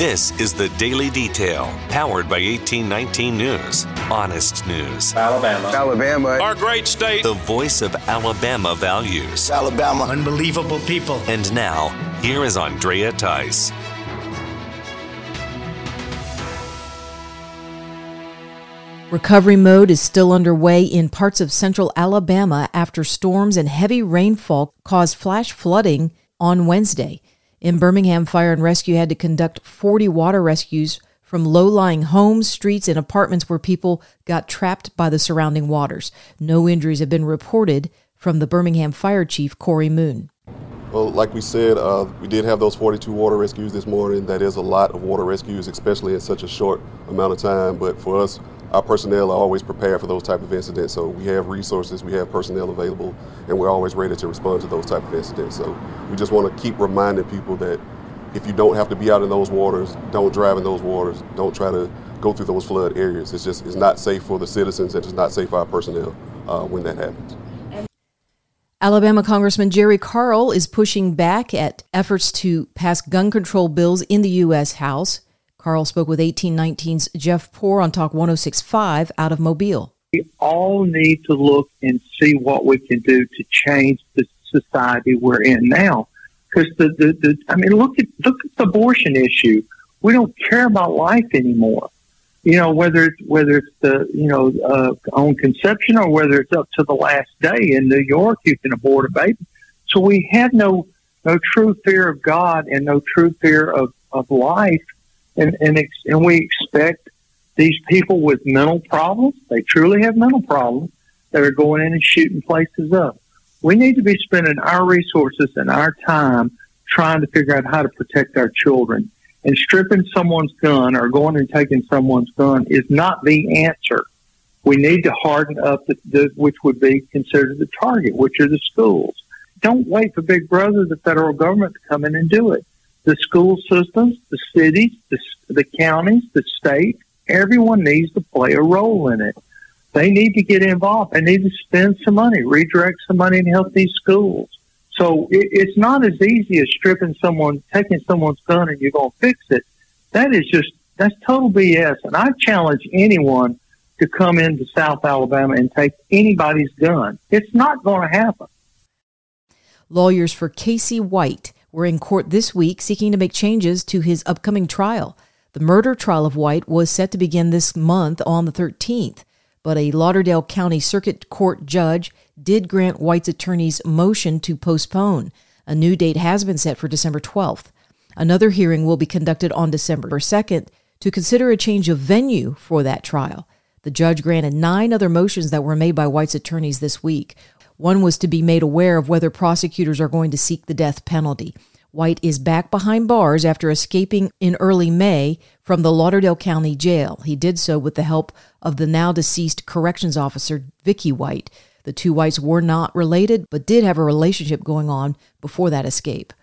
This is the Daily Detail, powered by 1819 News. Honest news. Alabama. Alabama. Our great state. The voice of Alabama values. Alabama. Unbelievable people. And now, here is Andrea Tice. Recovery mode is still underway in parts of central Alabama after storms and heavy rainfall caused flash flooding on Wednesday. In Birmingham, Fire and Rescue had to conduct 40 water rescues from low lying homes, streets, and apartments where people got trapped by the surrounding waters. No injuries have been reported from the Birmingham Fire Chief, Corey Moon. Well, like we said, uh, we did have those 42 water rescues this morning. That is a lot of water rescues, especially in such a short amount of time. But for us, our personnel are always prepared for those type of incidents. So we have resources, we have personnel available, and we're always ready to respond to those type of incidents. So we just want to keep reminding people that if you don't have to be out in those waters, don't drive in those waters, don't try to go through those flood areas. It's just it's not safe for the citizens and it's not safe for our personnel uh, when that happens. Alabama Congressman Jerry Carl is pushing back at efforts to pass gun control bills in the U.S. House. Carl spoke with 1819's Jeff Poor on Talk 1065 out of Mobile. We all need to look and see what we can do to change the society we're in now. Because the, the, the, I mean, look at look at the abortion issue. We don't care about life anymore. You know, whether it's whether it's the you know uh, on conception or whether it's up to the last day in New York, you can abort a baby. So we have no no true fear of God and no true fear of, of life and and, ex- and we expect these people with mental problems. They truly have mental problems that are going in and shooting places up. We need to be spending our resources and our time trying to figure out how to protect our children. And stripping someone's gun or going and taking someone's gun is not the answer. We need to harden up the, the which would be considered the target, which are the schools. Don't wait for Big Brother, the federal government, to come in and do it the school systems, the cities, the, the counties, the state, everyone needs to play a role in it. They need to get involved. They need to spend some money, redirect some money and help these schools. So it, it's not as easy as stripping someone, taking someone's gun and you're going to fix it. That is just, that's total BS. And I challenge anyone to come into South Alabama and take anybody's gun. It's not going to happen. Lawyers for Casey White were in court this week seeking to make changes to his upcoming trial. The murder trial of White was set to begin this month on the 13th, but a Lauderdale County Circuit Court judge did grant White's attorney's motion to postpone. A new date has been set for December 12th. Another hearing will be conducted on December 2nd to consider a change of venue for that trial. The judge granted nine other motions that were made by White's attorneys this week. One was to be made aware of whether prosecutors are going to seek the death penalty. White is back behind bars after escaping in early May from the Lauderdale County Jail. He did so with the help of the now deceased corrections officer, Vicky White. The two Whites were not related, but did have a relationship going on before that escape.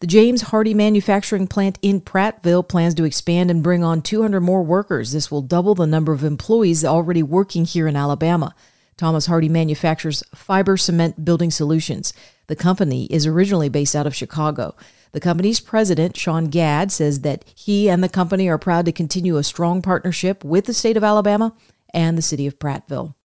The James Hardie manufacturing plant in Prattville plans to expand and bring on 200 more workers. This will double the number of employees already working here in Alabama. Thomas Hardy manufactures fiber cement building solutions. The company is originally based out of Chicago. The company's president, Sean Gadd, says that he and the company are proud to continue a strong partnership with the state of Alabama and the city of Prattville.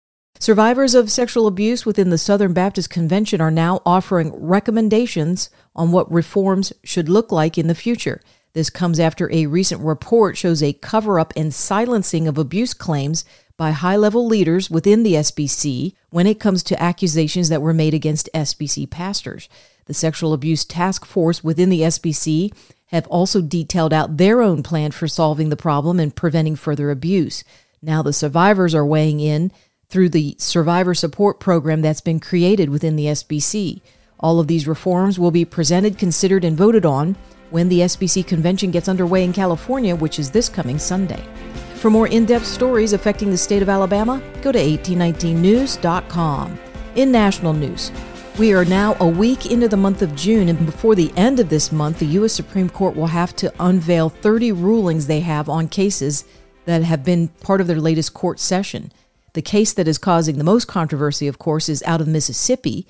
Survivors of sexual abuse within the Southern Baptist Convention are now offering recommendations on what reforms should look like in the future. This comes after a recent report shows a cover up and silencing of abuse claims by high level leaders within the SBC when it comes to accusations that were made against SBC pastors. The Sexual Abuse Task Force within the SBC have also detailed out their own plan for solving the problem and preventing further abuse. Now the survivors are weighing in through the survivor support program that's been created within the SBC. All of these reforms will be presented, considered, and voted on when the SBC convention gets underway in California, which is this coming Sunday. For more in depth stories affecting the state of Alabama, go to 1819news.com. In national news, we are now a week into the month of June, and before the end of this month, the U.S. Supreme Court will have to unveil 30 rulings they have on cases that have been part of their latest court session. The case that is causing the most controversy, of course, is out of Mississippi,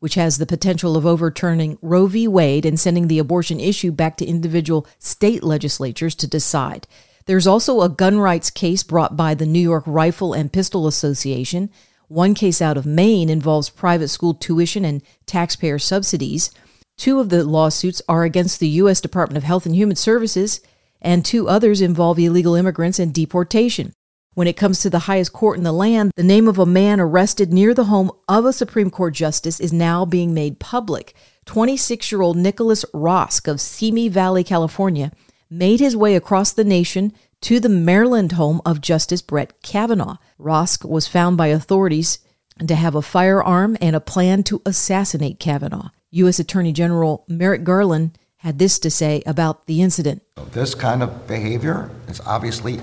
which has the potential of overturning Roe v. Wade and sending the abortion issue back to individual state legislatures to decide. There's also a gun rights case brought by the New York Rifle and Pistol Association. One case out of Maine involves private school tuition and taxpayer subsidies. Two of the lawsuits are against the U.S. Department of Health and Human Services, and two others involve illegal immigrants and deportation. When it comes to the highest court in the land, the name of a man arrested near the home of a Supreme Court justice is now being made public. 26 year old Nicholas Roske of Simi Valley, California, made his way across the nation to the Maryland home of Justice Brett Kavanaugh. Roske was found by authorities to have a firearm and a plan to assassinate Kavanaugh. U.S. Attorney General Merrick Garland had this to say about the incident. This kind of behavior is obviously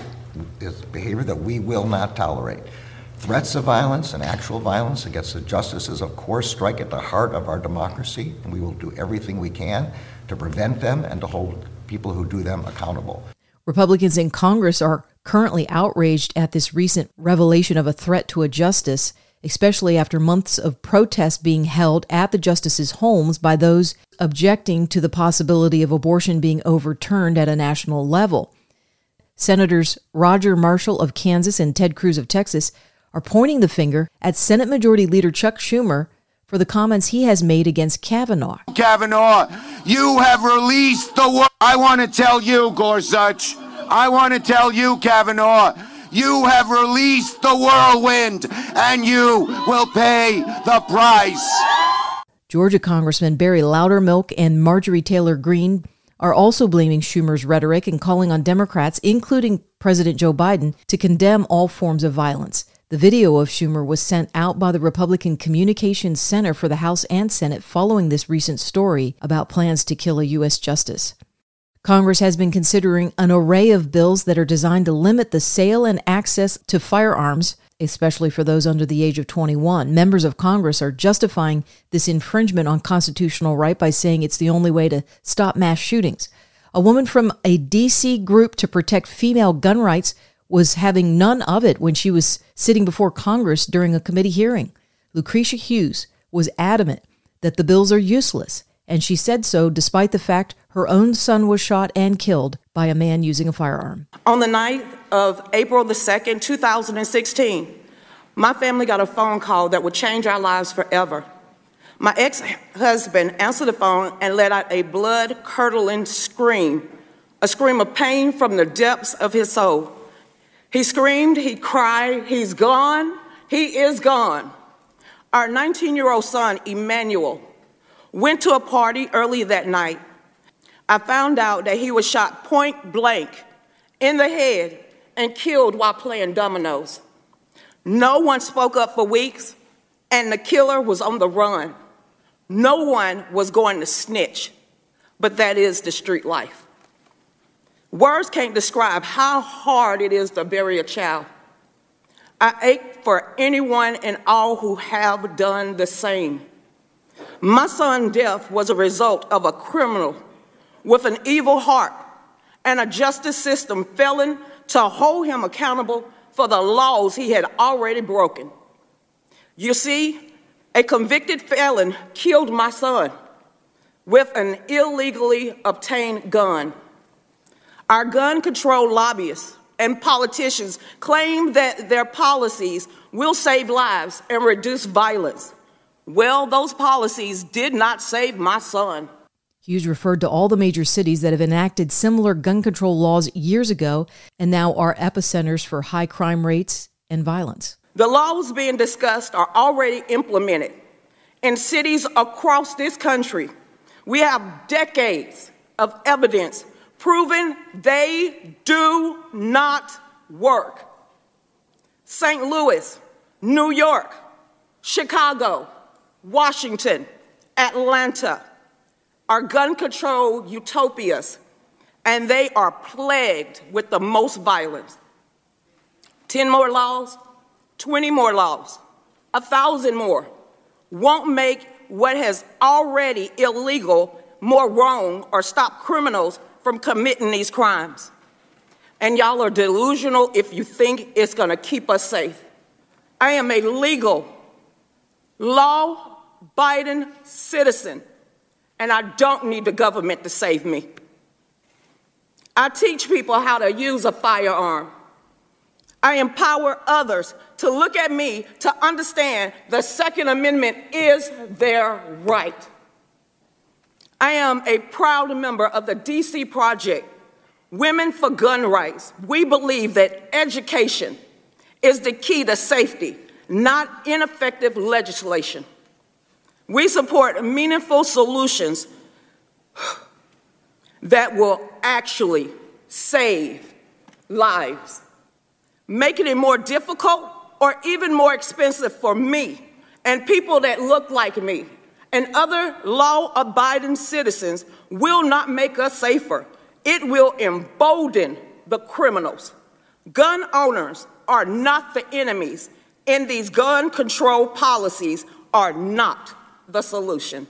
is behavior that we will not tolerate. Threats of violence and actual violence against the justices, of course, strike at the heart of our democracy, and we will do everything we can to prevent them and to hold people who do them accountable. Republicans in Congress are currently outraged at this recent revelation of a threat to a justice, especially after months of protests being held at the justices' homes by those objecting to the possibility of abortion being overturned at a national level. Senators Roger Marshall of Kansas and Ted Cruz of Texas are pointing the finger at Senate Majority Leader Chuck Schumer for the comments he has made against Kavanaugh. Kavanaugh, you have released the word. I want to tell you, Gorsuch, I want to tell you, Kavanaugh, you have released the whirlwind and you will pay the price. Georgia Congressman Barry Loudermilk and Marjorie Taylor Greene are also blaming Schumer's rhetoric and calling on Democrats, including President Joe Biden, to condemn all forms of violence. The video of Schumer was sent out by the Republican Communications Center for the House and Senate following this recent story about plans to kill a U.S. justice. Congress has been considering an array of bills that are designed to limit the sale and access to firearms, especially for those under the age of 21. Members of Congress are justifying this infringement on constitutional right by saying it's the only way to stop mass shootings. A woman from a D.C. group to protect female gun rights was having none of it when she was sitting before Congress during a committee hearing. Lucretia Hughes was adamant that the bills are useless, and she said so despite the fact her own son was shot and killed by a man using a firearm. On the night of April the 2nd, 2016, my family got a phone call that would change our lives forever. My ex husband answered the phone and let out a blood curdling scream, a scream of pain from the depths of his soul. He screamed, he cried, he's gone, he is gone. Our 19 year old son, Emmanuel, went to a party early that night. I found out that he was shot point blank in the head and killed while playing dominoes. No one spoke up for weeks, and the killer was on the run. No one was going to snitch, but that is the street life. Words can't describe how hard it is to bury a child. I ache for anyone and all who have done the same. My son's death was a result of a criminal with an evil heart and a justice system failing to hold him accountable for the laws he had already broken. You see, a convicted felon killed my son with an illegally obtained gun. Our gun control lobbyists and politicians claim that their policies will save lives and reduce violence. Well, those policies did not save my son. Hughes referred to all the major cities that have enacted similar gun control laws years ago and now are epicenters for high crime rates and violence. The laws being discussed are already implemented in cities across this country. We have decades of evidence proving they do not work. St. Louis, New York, Chicago, Washington, Atlanta are gun control utopias, and they are plagued with the most violence. 10 more laws, 20 more laws, a thousand more won't make what has already illegal more wrong or stop criminals from committing these crimes. And y'all are delusional if you think it's going to keep us safe. I am a legal, law Biden citizen, and I don't need the government to save me. I teach people how to use a firearm. I empower others to look at me to understand the Second Amendment is their right. I am a proud member of the DC Project, Women for Gun Rights. We believe that education is the key to safety, not ineffective legislation. We support meaningful solutions that will actually save lives making it more difficult or even more expensive for me and people that look like me and other law abiding citizens will not make us safer. It will embolden the criminals. Gun owners are not the enemies, and these gun control policies are not the solution.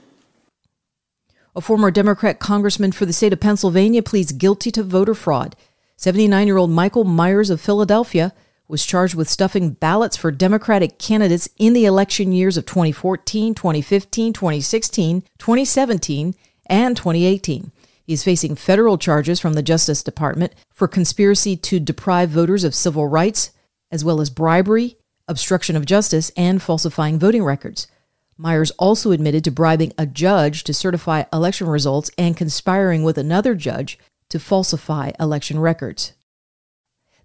A former Democrat congressman for the state of Pennsylvania pleads guilty to voter fraud. 79 year old Michael Myers of Philadelphia was charged with stuffing ballots for Democratic candidates in the election years of 2014, 2015, 2016, 2017, and 2018. He is facing federal charges from the Justice Department for conspiracy to deprive voters of civil rights, as well as bribery, obstruction of justice, and falsifying voting records. Myers also admitted to bribing a judge to certify election results and conspiring with another judge to falsify election records.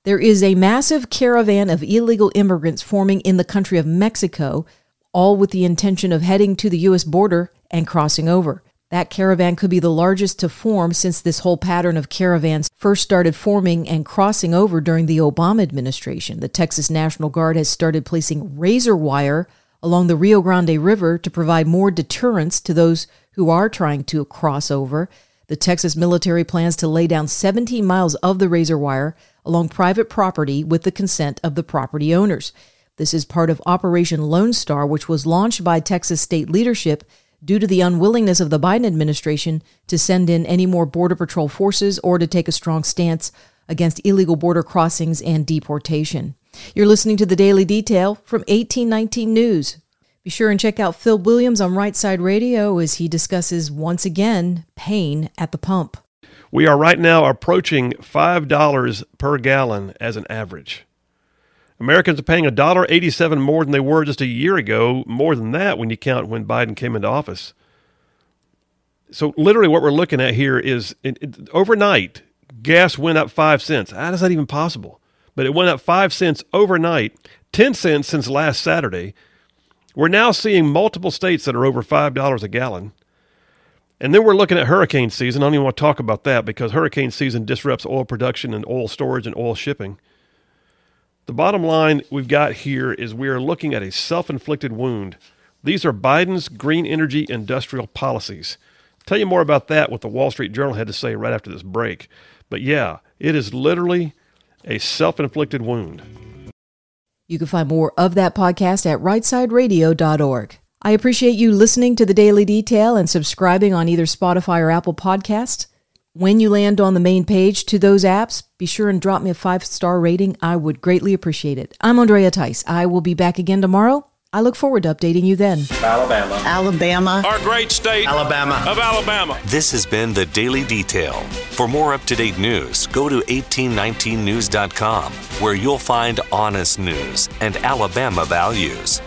There is a massive caravan of illegal immigrants forming in the country of Mexico, all with the intention of heading to the U.S. border and crossing over. That caravan could be the largest to form since this whole pattern of caravans first started forming and crossing over during the Obama administration. The Texas National Guard has started placing razor wire along the Rio Grande River to provide more deterrence to those who are trying to cross over. The Texas military plans to lay down 17 miles of the razor wire along private property with the consent of the property owners. This is part of Operation Lone Star, which was launched by Texas state leadership due to the unwillingness of the Biden administration to send in any more Border Patrol forces or to take a strong stance against illegal border crossings and deportation. You're listening to the Daily Detail from 1819 News. Be sure and check out Phil Williams on Right Side Radio as he discusses once again pain at the pump. We are right now approaching $5 per gallon as an average. Americans are paying $1.87 more than they were just a year ago, more than that when you count when Biden came into office. So, literally, what we're looking at here is it, it, overnight, gas went up 5 cents. How is that even possible? But it went up 5 cents overnight, 10 cents since last Saturday. We're now seeing multiple states that are over $5 a gallon. And then we're looking at hurricane season. I don't even want to talk about that because hurricane season disrupts oil production and oil storage and oil shipping. The bottom line we've got here is we are looking at a self inflicted wound. These are Biden's green energy industrial policies. I'll tell you more about that, what the Wall Street Journal had to say right after this break. But yeah, it is literally a self inflicted wound. You can find more of that podcast at rightsideradio.org. I appreciate you listening to the Daily Detail and subscribing on either Spotify or Apple Podcasts. When you land on the main page to those apps, be sure and drop me a five star rating. I would greatly appreciate it. I'm Andrea Tice. I will be back again tomorrow. I look forward to updating you then. Alabama. Alabama. Our great state. Alabama. Of Alabama. This has been the Daily Detail. For more up to date news, go to 1819news.com, where you'll find honest news and Alabama values.